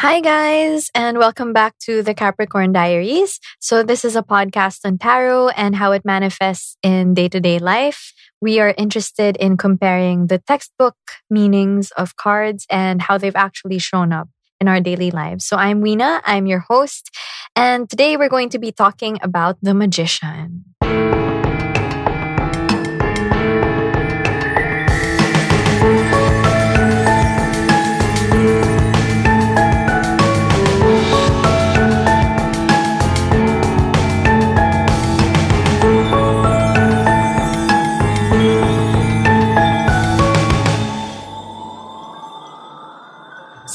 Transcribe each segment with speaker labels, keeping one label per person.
Speaker 1: Hi, guys, and welcome back to the Capricorn Diaries. So, this is a podcast on tarot and how it manifests in day to day life. We are interested in comparing the textbook meanings of cards and how they've actually shown up in our daily lives. So, I'm Weena, I'm your host, and today we're going to be talking about the magician.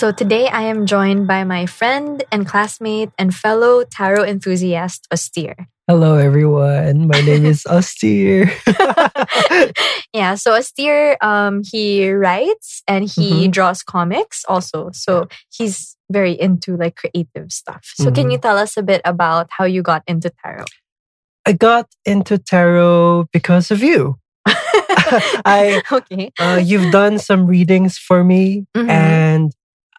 Speaker 1: So today I am joined by my friend and classmate and fellow tarot enthusiast, Austere.
Speaker 2: Hello, everyone. My name is Austere.
Speaker 1: yeah, so Austere, um, he writes and he mm-hmm. draws comics also. So he's very into like creative stuff. So mm-hmm. can you tell us a bit about how you got into tarot?
Speaker 2: I got into tarot because of you. I okay. Uh, you've done some readings for me, mm-hmm. and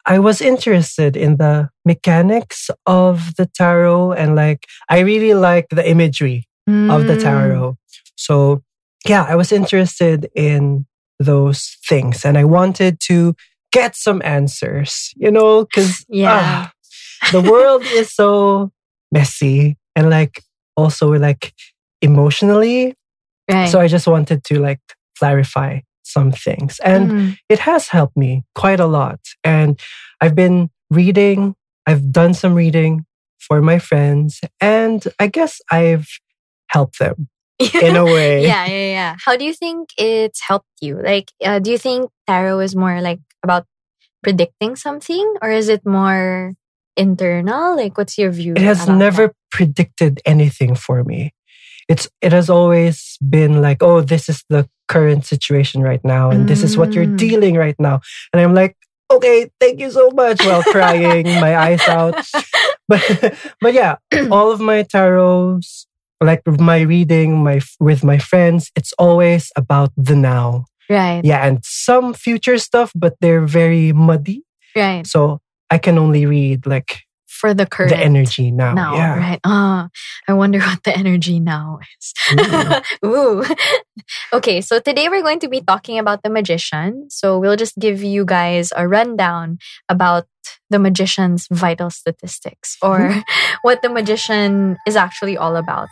Speaker 2: I was interested in the mechanics of the tarot and like I really like the imagery mm. of the mm. tarot. So yeah, I was interested in those things and I wanted to get some answers, you know, because yeah. Uh, the world is so messy and like also like emotionally. Right. So I just wanted to like clarify some things. And mm-hmm. it has helped me quite a lot. And I've been reading, I've done some reading for my friends, and I guess I've helped them in a way.
Speaker 1: yeah, yeah, yeah. How do you think it's helped you? Like, uh, do you think tarot is more like about predicting something, or is it more internal? Like, what's your view?
Speaker 2: It has never that? predicted anything for me. It's it has always been like, oh, this is the current situation right now and mm. this is what you're mm. dealing right now. And i'm like okay thank you so much while crying my eyes out. But but yeah all of my tarots like my reading my with my friends it's always about the now.
Speaker 1: Right.
Speaker 2: Yeah and some future stuff but they're very muddy.
Speaker 1: Right.
Speaker 2: So i can only read like
Speaker 1: for the current
Speaker 2: the energy now.
Speaker 1: Now,
Speaker 2: yeah.
Speaker 1: right? Oh, I wonder what the energy now is. Ooh. Mm-hmm. Ooh. okay, so today we're going to be talking about the magician. So we'll just give you guys a rundown about the magician's vital statistics or mm-hmm. what the magician is actually all about.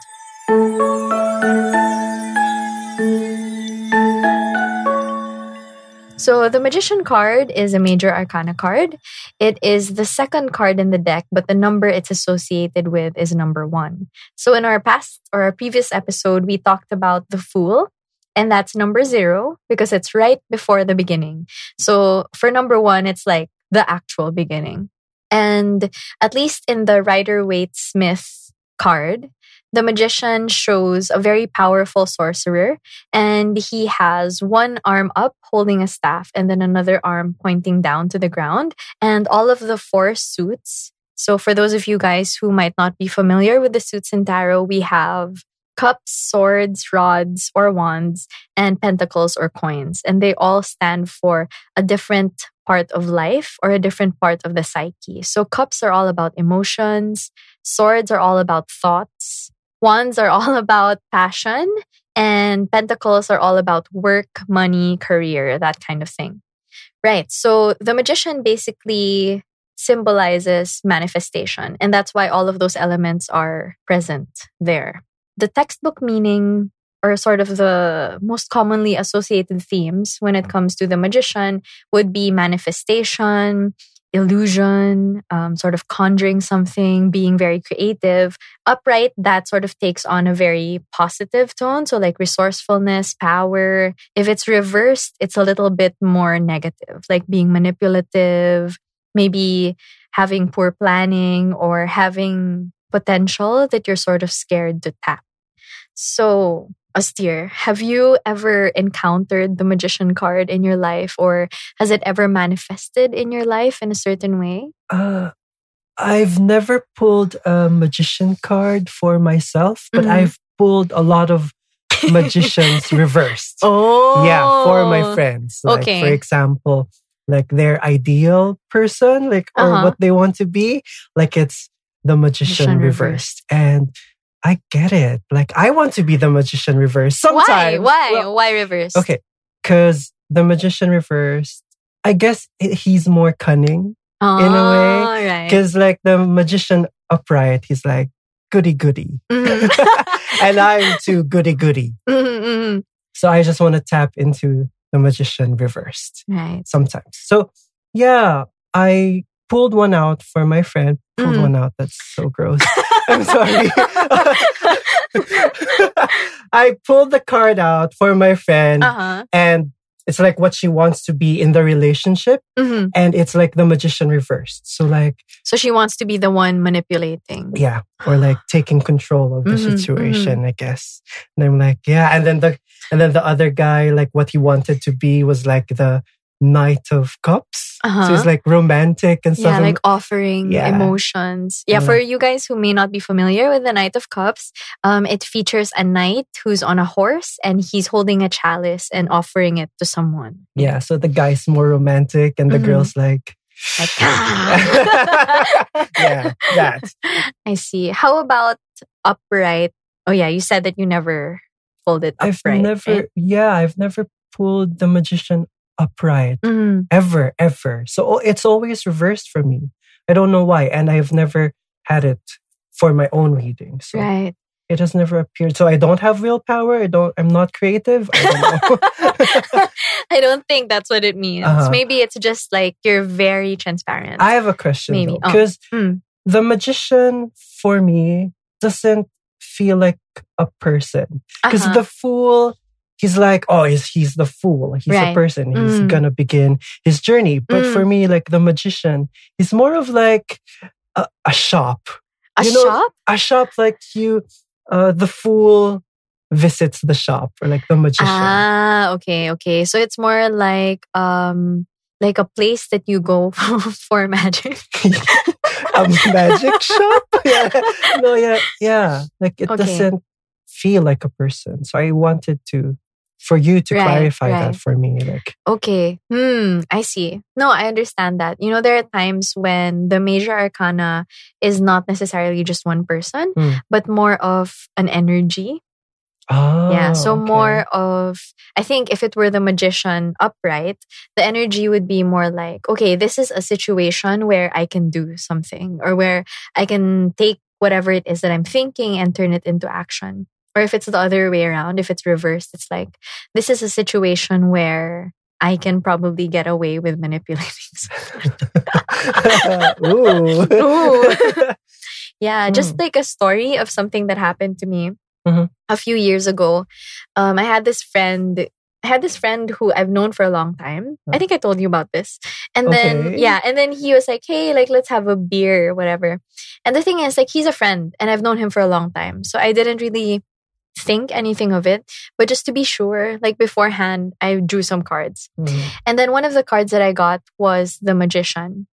Speaker 1: So the Magician card is a major arcana card. It is the second card in the deck, but the number it's associated with is number one. So in our past or our previous episode, we talked about the Fool, and that's number zero because it's right before the beginning. So for number one, it's like the actual beginning. And at least in the Rider Waite Smith card, the magician shows a very powerful sorcerer and he has one arm up holding a staff and then another arm pointing down to the ground and all of the four suits. So for those of you guys who might not be familiar with the suits in tarot we have cups swords rods or wands and pentacles or coins and they all stand for a different part of life or a different part of the psyche. So cups are all about emotions swords are all about thoughts Wands are all about passion, and Pentacles are all about work, money, career, that kind of thing. Right. So the magician basically symbolizes manifestation, and that's why all of those elements are present there. The textbook meaning or sort of the most commonly associated themes when it comes to the magician would be manifestation, illusion, um, sort of conjuring something, being very creative. Upright, that sort of takes on a very positive tone. So, like resourcefulness, power. If it's reversed, it's a little bit more negative, like being manipulative, maybe having poor planning or having potential that you're sort of scared to tap. So, Austere, have you ever encountered the magician card in your life or has it ever manifested in your life in a certain way?
Speaker 2: Uh, I've never pulled a magician card for myself, but mm-hmm. I've pulled a lot of magicians reversed.
Speaker 1: Oh.
Speaker 2: Yeah, for my friends. Like, okay. For example, like their ideal person, like or uh-huh. what they want to be. Like it's the magician, magician reversed. reversed. And I get it. Like I want to be the magician reversed. Sometimes. Why?
Speaker 1: Why? Well, Why reverse?
Speaker 2: Okay. Cause the magician reversed, I guess he's more cunning oh, in a way. Right. Cause like the magician upright, he's like goody goody. Mm-hmm. and I'm too goody goody. Mm-hmm, mm-hmm. So I just want to tap into the magician reversed.
Speaker 1: Right.
Speaker 2: Sometimes. So yeah, I pulled one out for my friend. Pulled mm. one out. That's so gross. I'm sorry. I pulled the card out for my friend uh-huh. and it's like what she wants to be in the relationship mm-hmm. and it's like the magician reversed so like
Speaker 1: so she wants to be the one manipulating
Speaker 2: yeah or like taking control of the mm-hmm, situation mm-hmm. i guess and i'm like yeah and then the and then the other guy like what he wanted to be was like the Knight of Cups. Uh-huh. So it's like romantic and stuff.
Speaker 1: Yeah, like offering yeah. emotions. Yeah, for you guys who may not be familiar with the Knight of Cups, um, it features a knight who's on a horse and he's holding a chalice and offering it to someone.
Speaker 2: Yeah, so the guy's more romantic and the mm-hmm. girl's like, like yeah, that.
Speaker 1: I see. How about upright? Oh yeah, you said that you never pulled it upright.
Speaker 2: I've never, right? yeah, I've never pulled the magician upright mm. ever, ever. So it's always reversed for me. I don't know why. And I've never had it for my own reading. So
Speaker 1: right.
Speaker 2: it has never appeared. So I don't have willpower. I don't, I'm not creative. I
Speaker 1: don't know. I don't think that's what it means. Uh-huh. Maybe it's just like you're very transparent.
Speaker 2: I have a question. Maybe. Because oh. mm. the magician for me doesn't feel like a person. Because uh-huh. the fool he's like, oh, he's, he's the fool. He's right. a person. He's mm. gonna begin his journey. But mm. for me, like the magician, he's more of like a, a shop.
Speaker 1: A you know, shop?
Speaker 2: A shop like you, uh, the fool visits the shop or like the magician.
Speaker 1: Ah, okay, okay. So it's more like, um, like a place that you go for magic.
Speaker 2: a magic shop? Yeah. No, yeah, yeah. Like it okay. doesn't feel like a person. So I wanted to for you to right, clarify right. that for me like
Speaker 1: okay hmm i see no i understand that you know there are times when the major arcana is not necessarily just one person mm. but more of an energy
Speaker 2: Oh,
Speaker 1: yeah, so okay. more of I think if it were the magician upright, the energy would be more like, okay, this is a situation where I can do something or where I can take whatever it is that I'm thinking and turn it into action. Or if it's the other way around, if it's reversed, it's like, this is a situation where I can probably get away with manipulating Ooh. Ooh. yeah, mm. just like a story of something that happened to me mm-hmm. a few years ago. Um, I had this friend I had this friend who I've known for a long time. I think I told you about this. And okay. then, yeah, and then he was like, hey, like, let's have a beer or whatever. And the thing is, like, he's a friend and I've known him for a long time. So I didn't really think anything of it. But just to be sure, like beforehand, I drew some cards. Mm. And then one of the cards that I got was the Magician.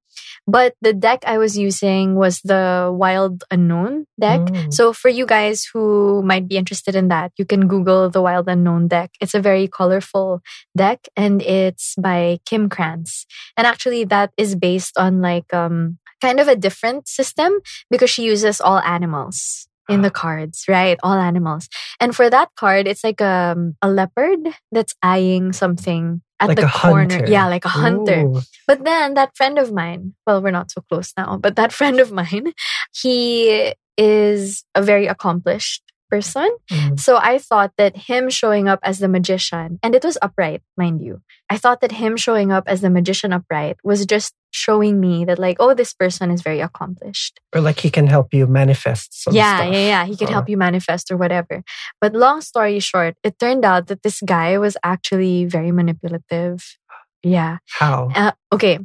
Speaker 1: But the deck I was using was the Wild Unknown deck. Mm. So for you guys who might be interested in that, you can Google the Wild Unknown deck. It's a very colorful deck and it's by Kim Krans. And actually that is based on like um kind of a different system because she uses all animals in the cards, right? All animals. And for that card, it's like a, um, a leopard that's eyeing something at like the corner. Hunter. Yeah, like a hunter. Ooh. But then that friend of mine, well, we're not so close now, but that friend of mine, he is a very accomplished person. Mm. So I thought that him showing up as the magician, and it was upright, mind you. I thought that him showing up as the magician upright was just showing me that, like, oh, this person is very accomplished.
Speaker 2: Or like he can help you manifest
Speaker 1: yeah,
Speaker 2: stuff.
Speaker 1: Yeah, yeah, He could or... help you manifest or whatever. But long story short, it turned out that this guy was actually very manipulative. Yeah.
Speaker 2: How?
Speaker 1: Uh, okay.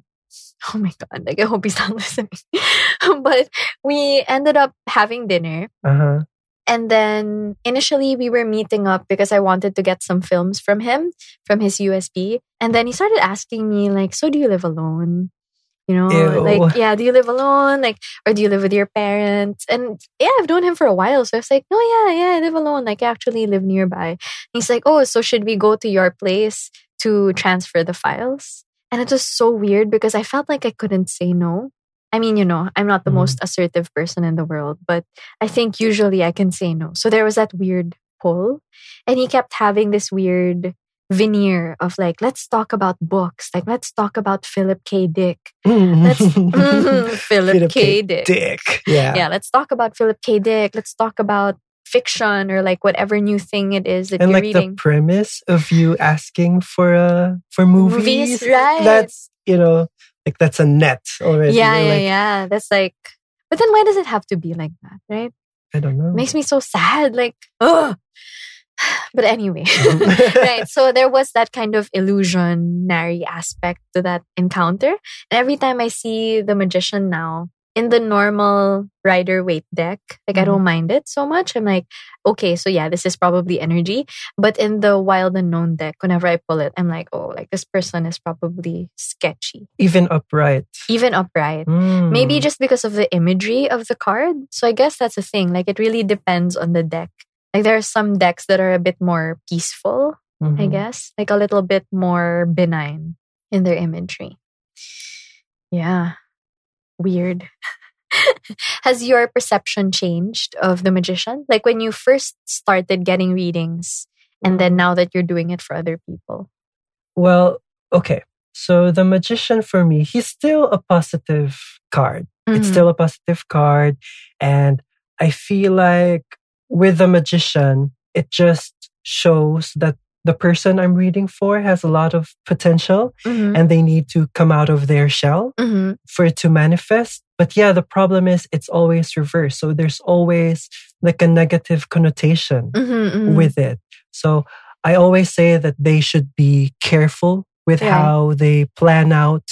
Speaker 1: Oh my God. Like, I hope he's not listening. but we ended up having dinner. Uh-huh. And then initially we were meeting up because I wanted to get some films from him, from his USB. And then he started asking me, like, so do you live alone? You know, Ew. like, yeah, do you live alone? Like, or do you live with your parents? And yeah, I've known him for a while. So I was like, no, yeah, yeah, I live alone. Like, I actually live nearby. And he's like, oh, so should we go to your place to transfer the files? And it was so weird because I felt like I couldn't say no. I mean, you know, I'm not the mm-hmm. most assertive person in the world, but I think usually I can say no. So there was that weird pull. And he kept having this weird veneer of like, let's talk about books. Like, let's talk about Philip K. Dick. Let's Philip, Philip K. Dick.
Speaker 2: Dick. Yeah.
Speaker 1: Yeah. Let's talk about Philip K. Dick. Let's talk about fiction or like whatever new thing it is that
Speaker 2: and
Speaker 1: you're
Speaker 2: like
Speaker 1: reading.
Speaker 2: the premise of you asking for a for movies,
Speaker 1: movies right?
Speaker 2: That's you know like that's a net already.
Speaker 1: Yeah, yeah,
Speaker 2: like,
Speaker 1: yeah. That's like, but then why does it have to be like that, right?
Speaker 2: I don't know. It
Speaker 1: makes me so sad. Like, oh. But anyway, uh-huh. right. So there was that kind of illusionary aspect to that encounter. And every time I see the magician now, in the normal Rider Waite deck, like mm-hmm. I don't mm-hmm. mind it so much. I'm like, okay, so yeah, this is probably energy. But in the wild unknown deck, whenever I pull it, I'm like, oh, like this person is probably sketchy.
Speaker 2: Even upright.
Speaker 1: Even upright.
Speaker 2: Mm.
Speaker 1: Maybe just because of the imagery of the card. So I guess that's a thing. Like it really depends on the deck. Like there are some decks that are a bit more peaceful, mm-hmm. I guess, like a little bit more benign in their imagery. Yeah weird. Has your perception changed of the magician? Like when you first started getting readings and then now that you're doing it for other people?
Speaker 2: Well, okay. So the magician for me, he's still a positive card. Mm-hmm. It's still a positive card. And I feel like with the magician, it just shows that the person I'm reading for has a lot of potential mm-hmm. and they need to come out of their shell
Speaker 1: mm-hmm.
Speaker 2: for it to manifest. But yeah, the problem is it's always reversed. So there's always like a negative connotation
Speaker 1: mm-hmm, mm-hmm.
Speaker 2: with it. So I always say that they should be careful with yeah. how they plan out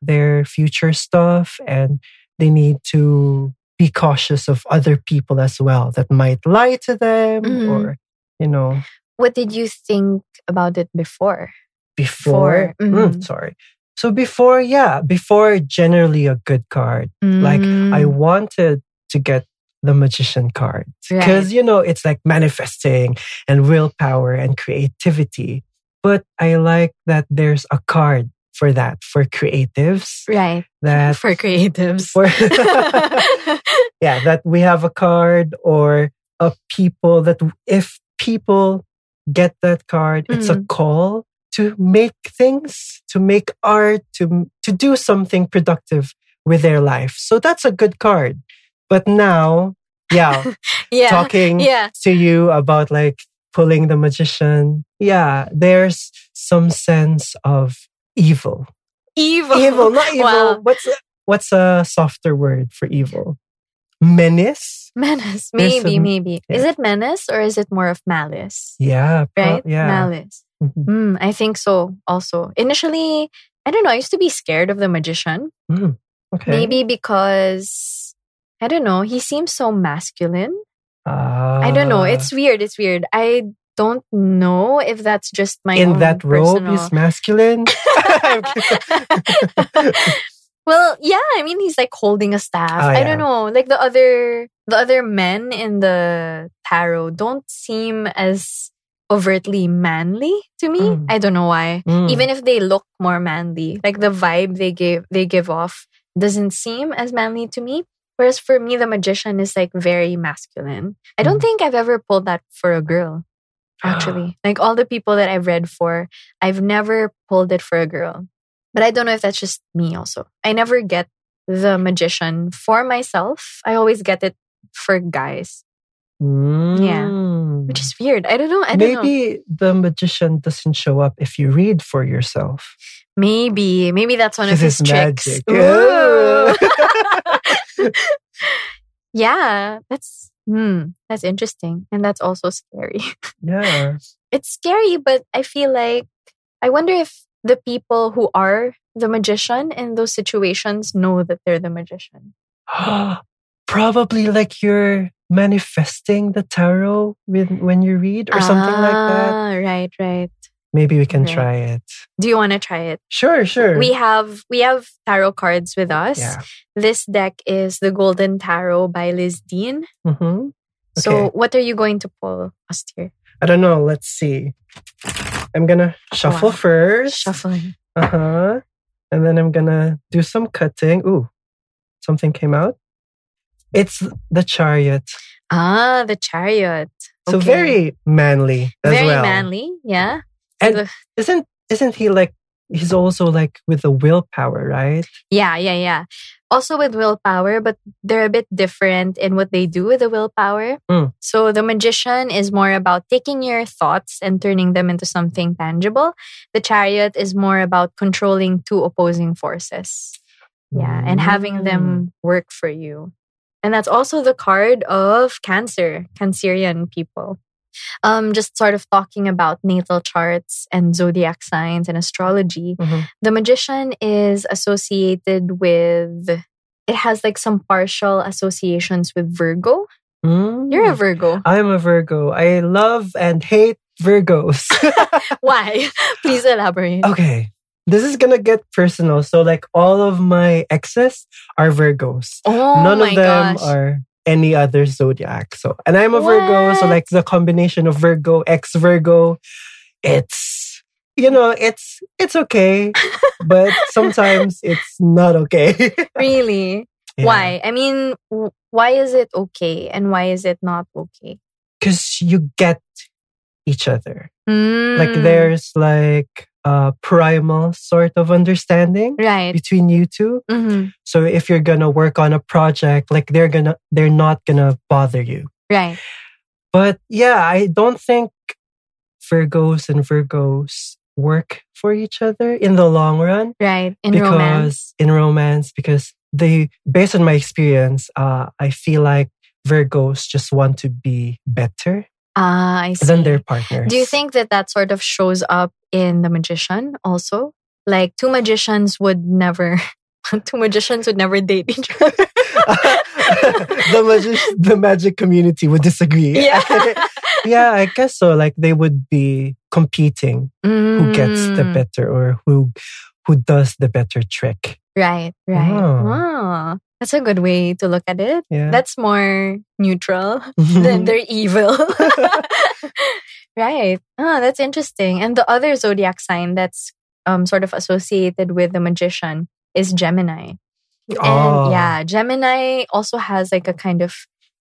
Speaker 2: their future stuff and they need to be cautious of other people as well that might lie to them
Speaker 1: mm-hmm.
Speaker 2: or you know
Speaker 1: what did you think about it before?
Speaker 2: Before? Mm, mm-hmm. Mm, sorry. So before, yeah, before generally a good card.
Speaker 1: Mm.
Speaker 2: Like I mm. wanted to get the magician card because right. you know it's like manifesting and willpower and creativity. But I like that there's a card for that for creatives.
Speaker 1: Right.
Speaker 2: That
Speaker 1: for creatives.
Speaker 2: For yeah, that we have a card or a people that if people get that card. Mm. It's a mm. call to make things, to make art, to, to do something productive with their life. So that's a good card. But now, yeah,
Speaker 1: yeah
Speaker 2: talking
Speaker 1: yeah.
Speaker 2: to you about like pulling the magician. Yeah, there's some sense of evil.
Speaker 1: Evil.
Speaker 2: Evil, not evil.
Speaker 1: Wow.
Speaker 2: What's what's a softer word for evil? Menace?
Speaker 1: Menace. Maybe, maybe. Yeah. Is it menace or is it more of malice?
Speaker 2: Yeah.
Speaker 1: Right?
Speaker 2: yeah.
Speaker 1: Malice. Mm-hmm. Mm, I think so also. Initially, I don't know, I used to be scared of the magician.
Speaker 2: Mm, okay.
Speaker 1: Maybe because, I don't know, he seems so masculine.
Speaker 2: Uh,
Speaker 1: I don't know. It's weird. It's weird. I don't know if that's just my
Speaker 2: in that robe
Speaker 1: personal...
Speaker 2: he's masculine
Speaker 1: Well, yeah, I mean he's like holding a staff. Oh, yeah. I don't know. Like the other the other men in the tarot don't seem as overtly manly to me. Mm. I don't know why.
Speaker 2: Mm.
Speaker 1: Even if they look more manly, like the vibe they give they give off doesn't seem as manly to me. Whereas for me, the magician is like very masculine. I don't mm. think I've ever pulled that for a girl. Actually, like all the people that I've read for, I've never pulled it for a girl. But I don't know if that's just me also. I never get the magician for myself. I always get it for guys.
Speaker 2: Mm.
Speaker 1: Yeah. Which is weird. I don't know. I
Speaker 2: don't Maybe
Speaker 1: know.
Speaker 2: the magician doesn't show up if you read for yourself.
Speaker 1: Maybe. Maybe that's one of his tricks. yeah. That's hmm, that's interesting. And that's also scary.
Speaker 2: Yeah.
Speaker 1: it's scary, but I feel like I wonder if the people who are the magician in those situations know that they're the magician.
Speaker 2: Probably like you're manifesting the tarot with when you read or
Speaker 1: ah,
Speaker 2: something like that.
Speaker 1: Ah, right, right.
Speaker 2: Maybe we can right. try it.
Speaker 1: Do you want to try it?
Speaker 2: Sure, sure.
Speaker 1: We have we have tarot cards with us.
Speaker 2: Yeah.
Speaker 1: This deck is the Golden Tarot by Liz Dean.
Speaker 2: Mm-hmm. Okay.
Speaker 1: So, what are you going to pull, Austere?
Speaker 2: I don't know. Let's see. I'm gonna shuffle wow. first.
Speaker 1: Shuffling.
Speaker 2: Uh huh. And then I'm gonna do some cutting. Ooh, something came out. It's the chariot.
Speaker 1: Ah, the chariot.
Speaker 2: Okay. So very manly as
Speaker 1: very
Speaker 2: well.
Speaker 1: manly, yeah.
Speaker 2: And isn't isn't he like he's also like with the willpower, right?
Speaker 1: Yeah, yeah, yeah. Also with willpower, but they're a bit different in what they do with the willpower.
Speaker 2: Mm.
Speaker 1: So the magician is more about taking your thoughts and turning them into something tangible. The chariot is more about controlling two opposing forces. Yeah, and having them mm. work for you. And that's also the card of Cancer, Cancerian people. Um, just sort of talking about natal charts and zodiac signs and astrology.
Speaker 2: Mm-hmm.
Speaker 1: The magician is associated with, it has like some partial associations with Virgo.
Speaker 2: Mm.
Speaker 1: You're a Virgo.
Speaker 2: I'm a Virgo. I love and hate Virgos.
Speaker 1: Why? Please elaborate.
Speaker 2: Okay this is gonna get personal. So like all of my exes are Virgos.
Speaker 1: Oh
Speaker 2: None of them
Speaker 1: gosh.
Speaker 2: are any other zodiac. So and I'm a
Speaker 1: what?
Speaker 2: Virgo, so like the combination of Virgo, ex Virgo, it's you know, it's it's okay. but sometimes it's not okay.
Speaker 1: really? Yeah. Why? I mean, why is it okay and why is it not okay?
Speaker 2: Because you get each other.
Speaker 1: Mm.
Speaker 2: Like there's like a primal sort of understanding
Speaker 1: right.
Speaker 2: between you 2
Speaker 1: mm-hmm.
Speaker 2: So if you're gonna work on a project, like they're gonna, they're not gonna bother you.
Speaker 1: Right.
Speaker 2: But yeah, I don't think Virgos and Virgos work for each other in the long run.
Speaker 1: Right. In
Speaker 2: because
Speaker 1: romance.
Speaker 2: in romance, because they, based on my experience, uh, I feel like Virgos just want to be better
Speaker 1: Ah, I see.
Speaker 2: than their partners.
Speaker 1: Do you think that that sort of shows up in The Magician also? Like two magicians would never, two magicians would never date each other.
Speaker 2: the magic, the magic community would disagree.
Speaker 1: Yeah.
Speaker 2: yeah, I guess so. Like they would be competing
Speaker 1: mm.
Speaker 2: who gets the
Speaker 1: Mm.
Speaker 2: better or who who does the better trick.
Speaker 1: Right, right.
Speaker 2: Oh.
Speaker 1: Oh, that's a good way to look at it.
Speaker 2: Yeah.
Speaker 1: That's more neutral than they're evil. right. Oh, that's interesting. And the other zodiac sign that's um, sort of associated with the magician is Gemini. And
Speaker 2: Oh.
Speaker 1: yeah, Gemini also has like a kind of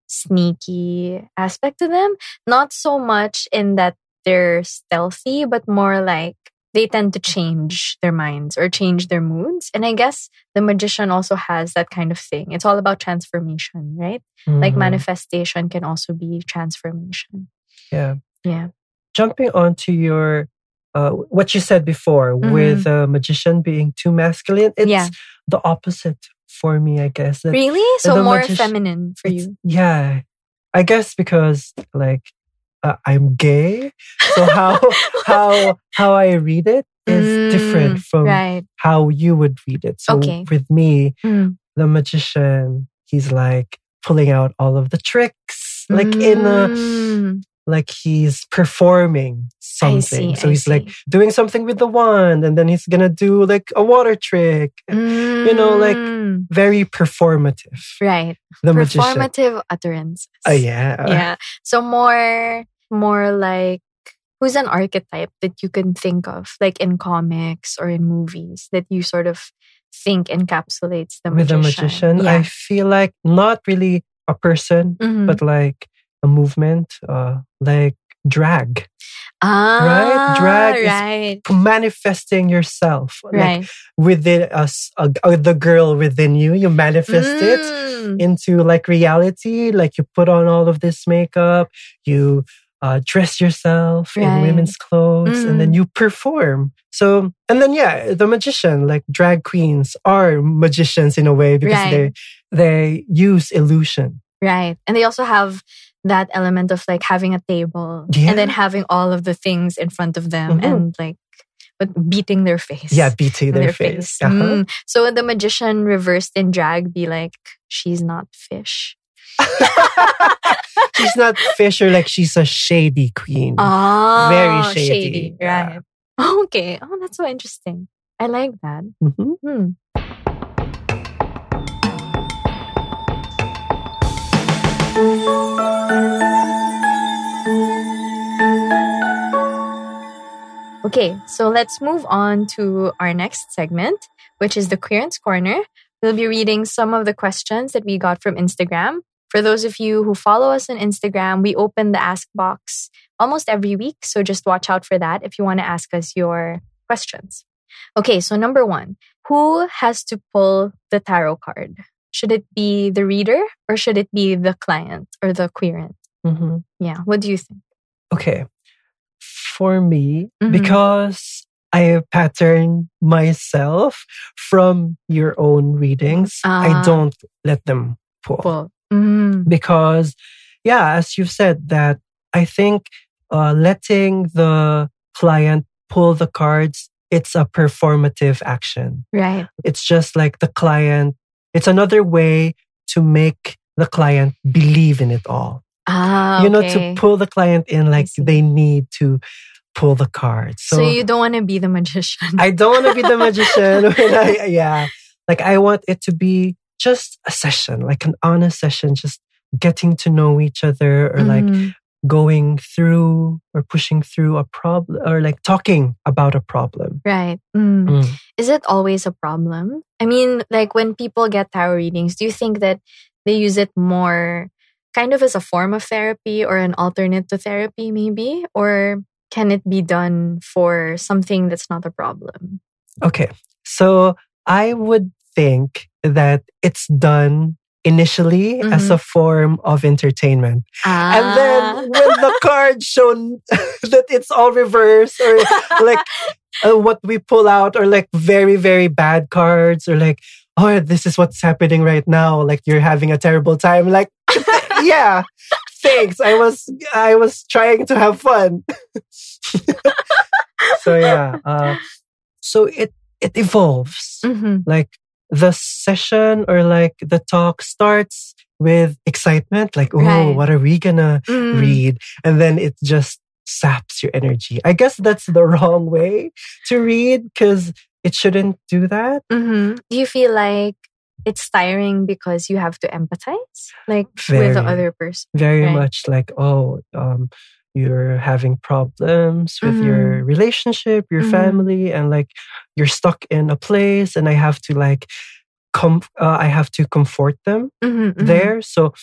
Speaker 1: sneaky aspect to them. Not so much in that they're stealthy, but more like they tend to change their minds or change their moods. And I guess the magician also has that kind of thing. It's all about transformation, right? Like
Speaker 2: Mhm.
Speaker 1: manifestation can also be transformation.
Speaker 2: Yeah.
Speaker 1: Yeah.
Speaker 2: Jumping on to your uh, what you said before
Speaker 1: Mhm.
Speaker 2: with a magician being too masculine, it's
Speaker 1: Yeah.
Speaker 2: the opposite for me, I guess. That
Speaker 1: Really? So more
Speaker 2: magic-
Speaker 1: feminine for you.
Speaker 2: Yeah. I guess because like uh, I'm gay, so how how how I read it is
Speaker 1: Mm,
Speaker 2: different from
Speaker 1: Right.
Speaker 2: how you would read it. So
Speaker 1: Okay.
Speaker 2: with me,
Speaker 1: Mm.
Speaker 2: the magician, he's like pulling out all of the tricks, like in a
Speaker 1: Mm.
Speaker 2: Like he's performing something.
Speaker 1: see,
Speaker 2: so
Speaker 1: I
Speaker 2: he's like doing something with the wand, and then he's gonna do like a water trick. You know, like
Speaker 1: Mm.
Speaker 2: very performative.
Speaker 1: right.
Speaker 2: The magician.
Speaker 1: Performative utterances.
Speaker 2: Oh yeah.
Speaker 1: yeah. So more more like who's an archetype that you can think of, like in comics or in movies, that you sort of think encapsulates the magician.
Speaker 2: With
Speaker 1: magician.
Speaker 2: a magician, I feel like not really a person,
Speaker 1: Mhm.
Speaker 2: but like a movement, uh, like drag,
Speaker 1: ah,
Speaker 2: Drag is manifesting yourself, like
Speaker 1: right.
Speaker 2: within us, uh, uh, the girl within you. You manifest it
Speaker 1: Mm.
Speaker 2: into like reality. Like you put on all of this makeup, you uh, dress yourself in women's clothes, and then
Speaker 1: Mm.
Speaker 2: you perform. So, and then yeah, the magician, like drag queens, are magicians in a way because
Speaker 1: Right.
Speaker 2: they they use illusion.
Speaker 1: Right. And they also have that element of like having a table
Speaker 2: Yeah.
Speaker 1: and then having all of the things in front of them
Speaker 2: Mhm.
Speaker 1: and like but beating their face.
Speaker 2: Yeah, beating
Speaker 1: with
Speaker 2: their, face. Uh-huh.
Speaker 1: Mm. So the magician reversed in drag be like, she's not fish.
Speaker 2: she's not fish, or like she's a shady queen.
Speaker 1: Oh,
Speaker 2: Very shady, yeah.
Speaker 1: Right. Okay. Oh, that's so interesting. I like that.
Speaker 2: Mhm.
Speaker 1: Hmm. Okay, so let's move on to our next segment, which is the Queerance Corner. We'll be reading some of the questions that we got from Instagram. For those of you who follow us on Instagram, we open the ask box almost every week. So just watch out for that if you want to ask us your questions. Okay, so number one, who has to pull the tarot card? Should it be the reader or should it be the client or the querent? Mm-hmm. Yeah, what do you think?
Speaker 2: Okay, for me, mm-hmm. because I pattern myself from your own readings, uh, I ah. don't let them pull. pull. Mm-hmm. Because, yeah, as you've said, that I think uh, letting the client pull the cards, it's a performative action.
Speaker 1: Right.
Speaker 2: It's just like the client, it's another way to make the client believe in it all.
Speaker 1: Ah,
Speaker 2: you know, to pull the client in, like they need to pull the cards.
Speaker 1: So, so you don't want to be the magician.
Speaker 2: I don't want to be the magician. I, yeah. Like I want it to be just a session, like an honest session, just getting to know each other or mm-hmm. like going through or pushing through a problem or like talking about a problem.
Speaker 1: Right. Mm. Mm. Is it always a problem? I mean, like when people get tarot readings, do you think that they use it more kind of as a form of therapy or an alternate to therapy, maybe? Or can it be done for something that's not a problem?
Speaker 2: Okay. So I would think that it's done initially mm-hmm. as a form of entertainment. Ah. And then ah. when the card shown that it's all reversed or like uh, what we pull out or like very, very bad cards or like, oh, this is what's happening right now. Like you're having a terrible time. Like, yeah, thanks. I was, I was trying to have fun. so yeah, uh, so it, it evolves. Mm-hmm. Like the session or like the talk starts with excitement, like, oh, right. what are we gonna mm. read? And then it just saps your energy. I guess that's the wrong way to read because it shouldn't do that.
Speaker 1: Mm-hmm. Do you feel like it's tiring because you have to empathize like very, with the other person?
Speaker 2: Very right? much like, oh, um, you're having problems with mm-hmm. your relationship, your mm-hmm. family, and like you're stuck in a place, and I have to like com uh, I have to comfort them mm-hmm, mm-hmm, there. So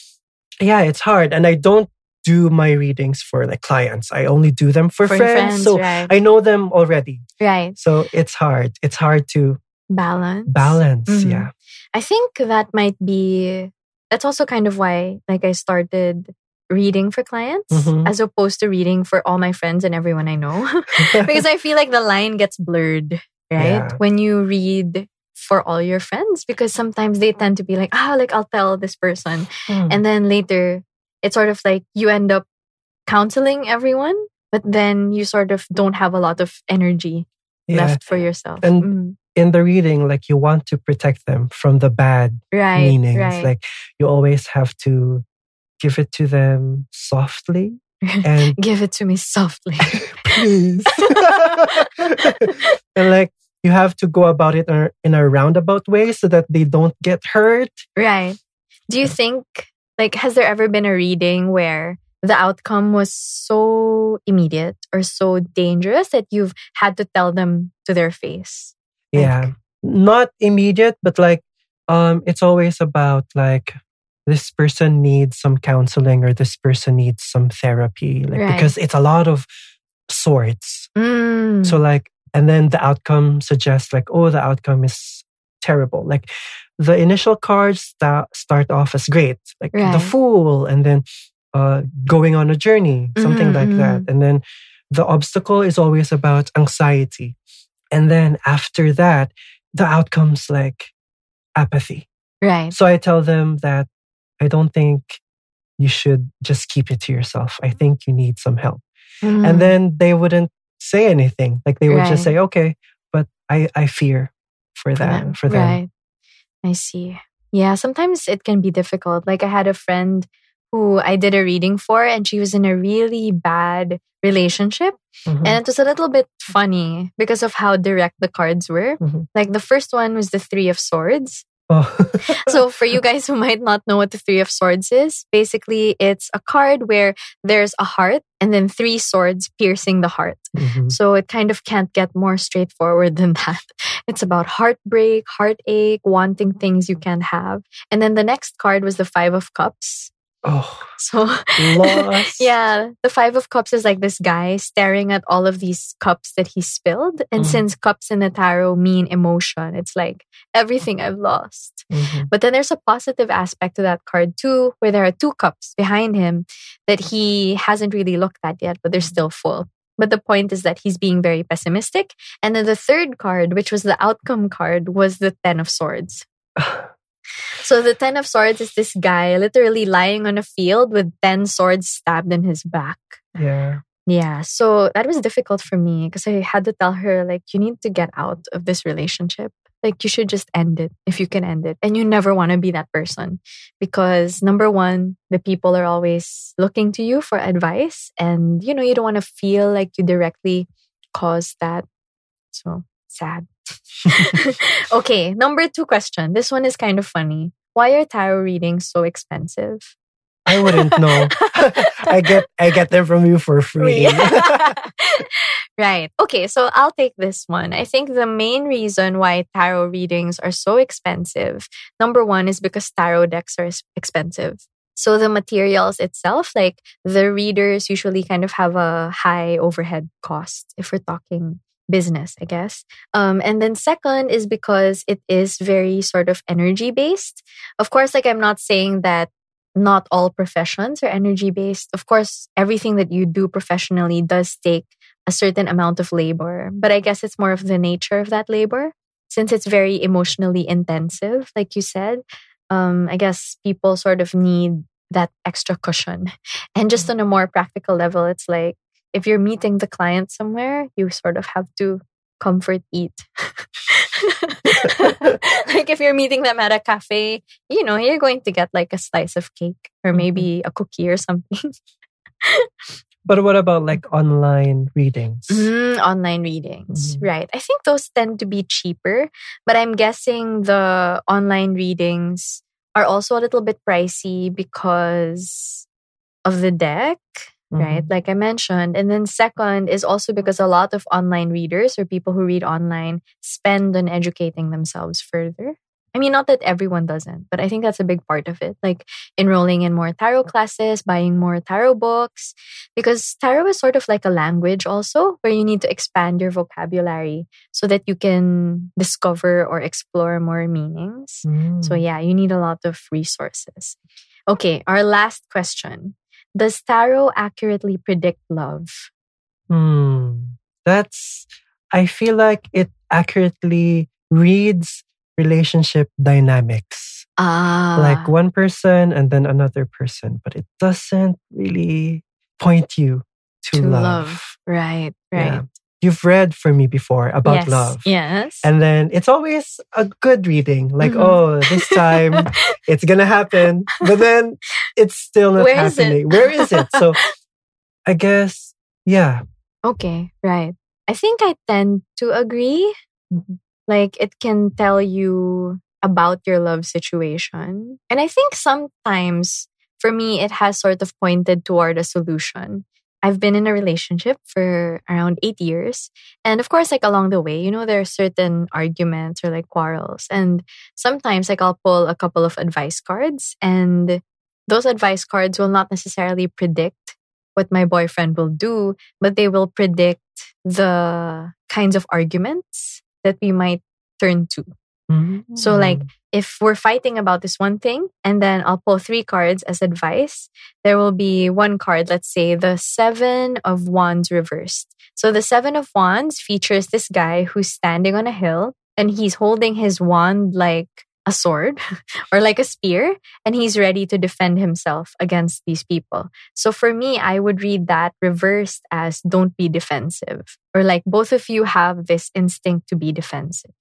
Speaker 2: yeah, it's hard, and I don't do my readings for like clients. I only do them for, for friends, friends, so right. I know them already.
Speaker 1: Right.
Speaker 2: So it's hard. It's hard to
Speaker 1: balance.
Speaker 2: Balance, mm-hmm. yeah.
Speaker 1: I think that might be. That's also kind of why, like, I started reading for clients mm-hmm. as opposed to reading for all my friends and everyone I know. because I feel like the line gets blurred, right? Yeah. When you read for all your friends, because sometimes they tend to be like, ah, oh, like I'll tell this person. Mm. And then later, it's sort of like you end up counseling everyone, but then you sort of don't have a lot of energy yeah. left for yourself.
Speaker 2: And mm. In the reading, like you want to protect them from the bad right, meanings. Right. Like you always have to give it to them softly
Speaker 1: and give it to me softly.
Speaker 2: Please. And like you have to go about it in a roundabout way so that they don't get hurt.
Speaker 1: Right. Do you think like has there ever been a reading where the outcome was so immediate or so dangerous that you've had to tell them to their face
Speaker 2: yeah not immediate but like um it's always about like this person needs some counseling or this person needs some therapy like right. because it's a lot of sorts mm. so like and then the outcome suggests like oh the outcome is terrible like the initial cards start start off as great like right. the fool and then uh going on a journey something mm-hmm. like that and then the obstacle is always about anxiety and then after that the outcome's like apathy
Speaker 1: right
Speaker 2: so i tell them that I don't think you should just keep it to yourself. I think you need some help. Mm. And then they wouldn't say anything. Like they would right. just say, okay, but I, I fear for that, for them. Right.
Speaker 1: I see. Yeah, sometimes it can be difficult. Like I had a friend who I did a reading for, and she was in a really bad relationship. Mm-hmm. And it was a little bit funny because of how direct the cards were. Mm-hmm. Like the first one was the Three of Swords,
Speaker 2: Oh.
Speaker 1: so for you guys who might not know what the Three of Swords is, basically it's a card where there's a heart and then three swords piercing the heart. Mm-hmm. So it kind of can't get more straightforward than that. It's about heartbreak, heartache, wanting things you can't have. And then the next card was the Five of Cups.
Speaker 2: Oh,
Speaker 1: so yeah, the Five of Cups is like this guy staring at all of these cups that he spilled. And mm since cups in the tarot mean emotion, it's like everything I've lost. Mm-hmm. But then there's a positive aspect to that card too, where there are two cups behind him that he hasn't really looked at yet, but they're still full. But the point is that he's being very pessimistic. And then the third card, which was the outcome card, was the Ten of Swords. So the Ten of Swords is this guy literally lying on a field with 10 swords stabbed in his back.
Speaker 2: Yeah.
Speaker 1: Yeah. So that was difficult for me because I had to tell her, like, you need to get out of this relationship. Like, you should just end it if you can end it. And you never want to be that person because, number one, the people are always looking to you for advice. And, you know, you don't want to feel like you directly caused that. So sad. okay, number two question. This one is kind of funny. Why are tarot readings so expensive?
Speaker 2: I wouldn't know. I get I get them from you for free.
Speaker 1: right. Okay, so I'll take this one. I think the main reason why tarot readings are so expensive, number one is because tarot decks are expensive. So the materials itself, like the readers usually kind of have a high overhead cost if we're talking business, I guess. Um, and then second is because it is very sort of energy based. Of course, like I'm not saying that not all professions are energy based. Of course, everything that you do professionally does take a certain amount of labor, but I guess it's more of the nature of that labor since it's very emotionally intensive, like you said. Um, I guess people sort of need that extra cushion. And just on a more practical level, it's like if you're meeting the client somewhere, you sort of have to comfort eat. like if you're meeting them at a cafe, you know, you're going to get like a slice of cake or mm-hmm. maybe a cookie or something.
Speaker 2: but what about like online readings?
Speaker 1: Mm, online readings, mm-hmm. right. I think those tend to be cheaper, but I'm guessing the online readings are also a little bit pricey because of the deck mm-hmm. right? Like I mentioned. And then second is also because a lot of online readers or people who read online spend on educating themselves further. I mean, not that everyone doesn't, but I think that's a big part of it. Like enrolling in more tarot classes, buying more tarot books, because tarot is sort of like a language also, where you need to expand your vocabulary so that you can discover or explore more meanings. Mm. So, yeah, you need a lot of resources. Okay, our last question does tarot accurately predict love?
Speaker 2: Hmm. That's, I feel like it accurately reads relationship dynamics.
Speaker 1: Ah.
Speaker 2: Like one person and then another person, but it doesn't really point you to, to love. love.
Speaker 1: Right, right. Yeah
Speaker 2: you've read for me before about
Speaker 1: yes,
Speaker 2: love.
Speaker 1: Yes.
Speaker 2: And then it's always a good reading. Like, mm-hmm. oh, this time it's gonna happen. But then it's still not Where happening. Is Where is it? So I guess, yeah.
Speaker 1: Okay, right. I think I tend to agree. Mm-hmm. Like it can tell you about your love situation. And I think sometimes for me, it has sort of pointed toward a solution. I've been in a relationship for around eight years. And of course, like along the way, you know, there are certain arguments or like quarrels. And sometimes, like, I'll pull a couple of advice cards, and those advice cards will not necessarily predict what my boyfriend will do, but they will predict the kinds of arguments that we might turn to. Mm-hmm. So, like, if we're fighting about this one thing, and then I'll pull three cards as advice, there will be one card, let's say the Seven of Wands reversed. So, the Seven of Wands features this guy who's standing on a hill and he's holding his wand like a sword or like a spear and he's ready to defend himself against these people. So for me, I would read that reversed as don't be defensive or like both of you have this instinct to be defensive.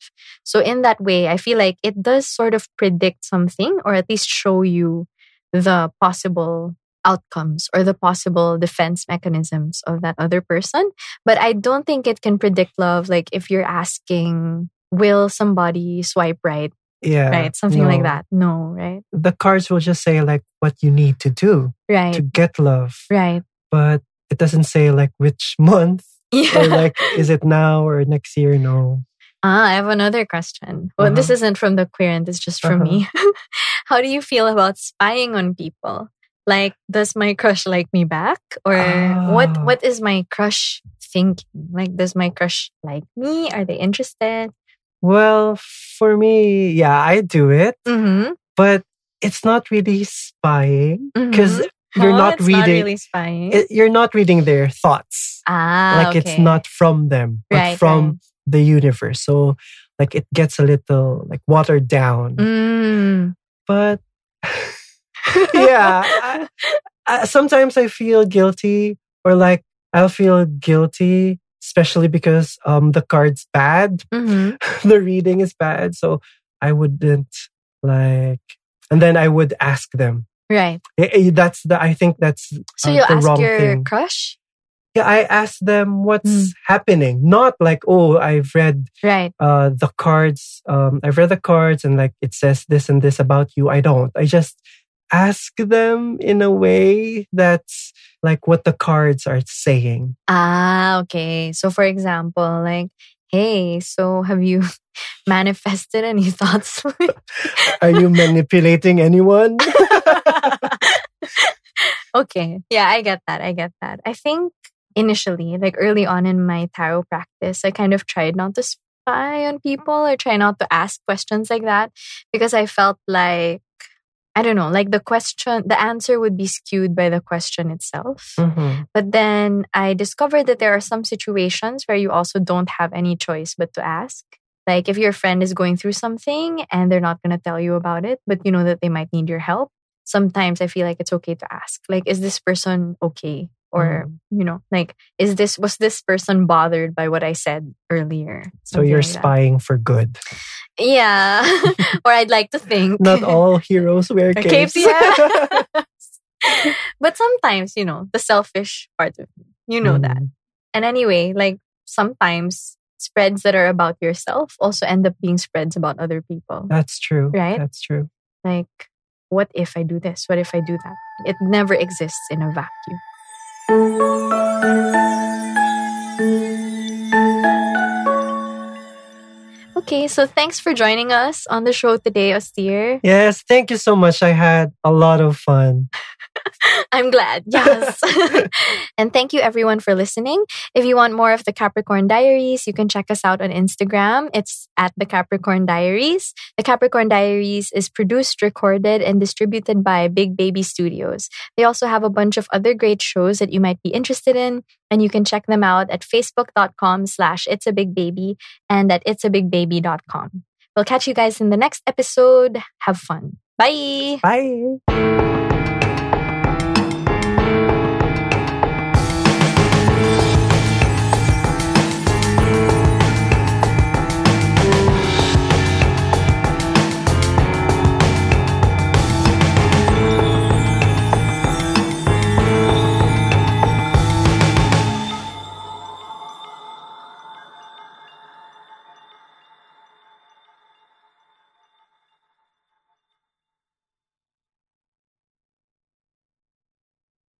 Speaker 1: So in that way, I feel like it does sort of predict something or at least show you the possible outcomes or the possible defense mechanisms of that other person. But I don't think it can predict love. Like if you're asking, will somebody swipe right
Speaker 2: Yeah.
Speaker 1: Right. Something
Speaker 2: no.
Speaker 1: like that. No, right?
Speaker 2: The cards will just say like what you need to do
Speaker 1: Right.
Speaker 2: to get love.
Speaker 1: right.
Speaker 2: But it doesn't say like which month
Speaker 1: Yeah.
Speaker 2: or like is it now or next year? No.
Speaker 1: Ah, I have another question. Well, this
Speaker 2: Uh-huh.
Speaker 1: isn't from the querent, it's just from me. How do you feel about spying on people? Like, does my crush like me back? Or what
Speaker 2: Ah.
Speaker 1: what is my crush thinking? Like, does my crush like me? Are they interested?
Speaker 2: Well, for me, yeah, I do it,
Speaker 1: Mm-hmm.
Speaker 2: but it's not really spying because you're
Speaker 1: Oh,
Speaker 2: not
Speaker 1: it's
Speaker 2: reading.
Speaker 1: Not really spying.
Speaker 2: it- you're not reading their thoughts.
Speaker 1: ah,
Speaker 2: like it's not from them, but
Speaker 1: Right,
Speaker 2: from
Speaker 1: right.
Speaker 2: the universe. So like it gets a little like watered down.
Speaker 1: Mm.
Speaker 2: But yeah, I, I, sometimes I feel guilty, or like I'll feel guilty, especially because um the card's bad,
Speaker 1: Mhm.
Speaker 2: the reading is bad. So I wouldn't like, and then I would ask them.
Speaker 1: Right.
Speaker 2: That's the. I think that's
Speaker 1: So you'll
Speaker 2: the
Speaker 1: ask your
Speaker 2: thing.
Speaker 1: crush?
Speaker 2: Yeah, I ask them what's
Speaker 1: Mm.
Speaker 2: happening. Not like, oh, I've read
Speaker 1: Right.
Speaker 2: uh the cards. Um, I've read the cards and like it says this and this about you. I don't. I just ask them in a way that's like what the cards are saying.
Speaker 1: Ah, okay. So for example, like, hey, so have you manifested any thoughts?
Speaker 2: Are you manipulating anyone?
Speaker 1: okay. Yeah, I get that. I get that. I think initially, like early on in my tarot practice, I kind of tried not to spy on people or try not to ask questions like that because I felt like I don't know, like the question, the answer would be skewed by the question itself.
Speaker 2: Mhm.
Speaker 1: But then I discovered that there are some situations where you also don't have any choice but to ask. Like if your friend is going through something and they're not going to tell you about it, but you know that they might need your help, sometimes I feel like it's okay to ask. Like, is this person okay? Or, you know, like, is this, was this person bothered by what I said earlier?
Speaker 2: So you're
Speaker 1: like that.
Speaker 2: spying for good.
Speaker 1: Yeah. or I'd like to think.
Speaker 2: Not all heroes wear capes.
Speaker 1: capes, yeah. but sometimes, you know, the selfish part of me, you know that.
Speaker 2: Mhm.
Speaker 1: And anyway, like sometimes spreads that are about yourself also end up being spreads about other people.
Speaker 2: That's true.
Speaker 1: Right?
Speaker 2: That's true.
Speaker 1: Like, what if I do this? What if I do that? It never exists in a vacuum. Okay, so thanks for joining us on the show today, Austere.
Speaker 2: Yes, thank you so much. I had a lot of fun.
Speaker 1: I'm glad. Yes. and thank you everyone for listening. If you want more of the Capricorn Diaries, you can check us out on Instagram. It's at the Capricorn Diaries. The Capricorn Diaries is produced, recorded, and distributed by Big Baby Studios. They also have a bunch of other great shows that you might be interested in, and you can check them out at facebook.com slash it's a big baby and at it's a big baby.com. We'll catch you guys in the next episode. Have fun. Bye.
Speaker 2: Bye.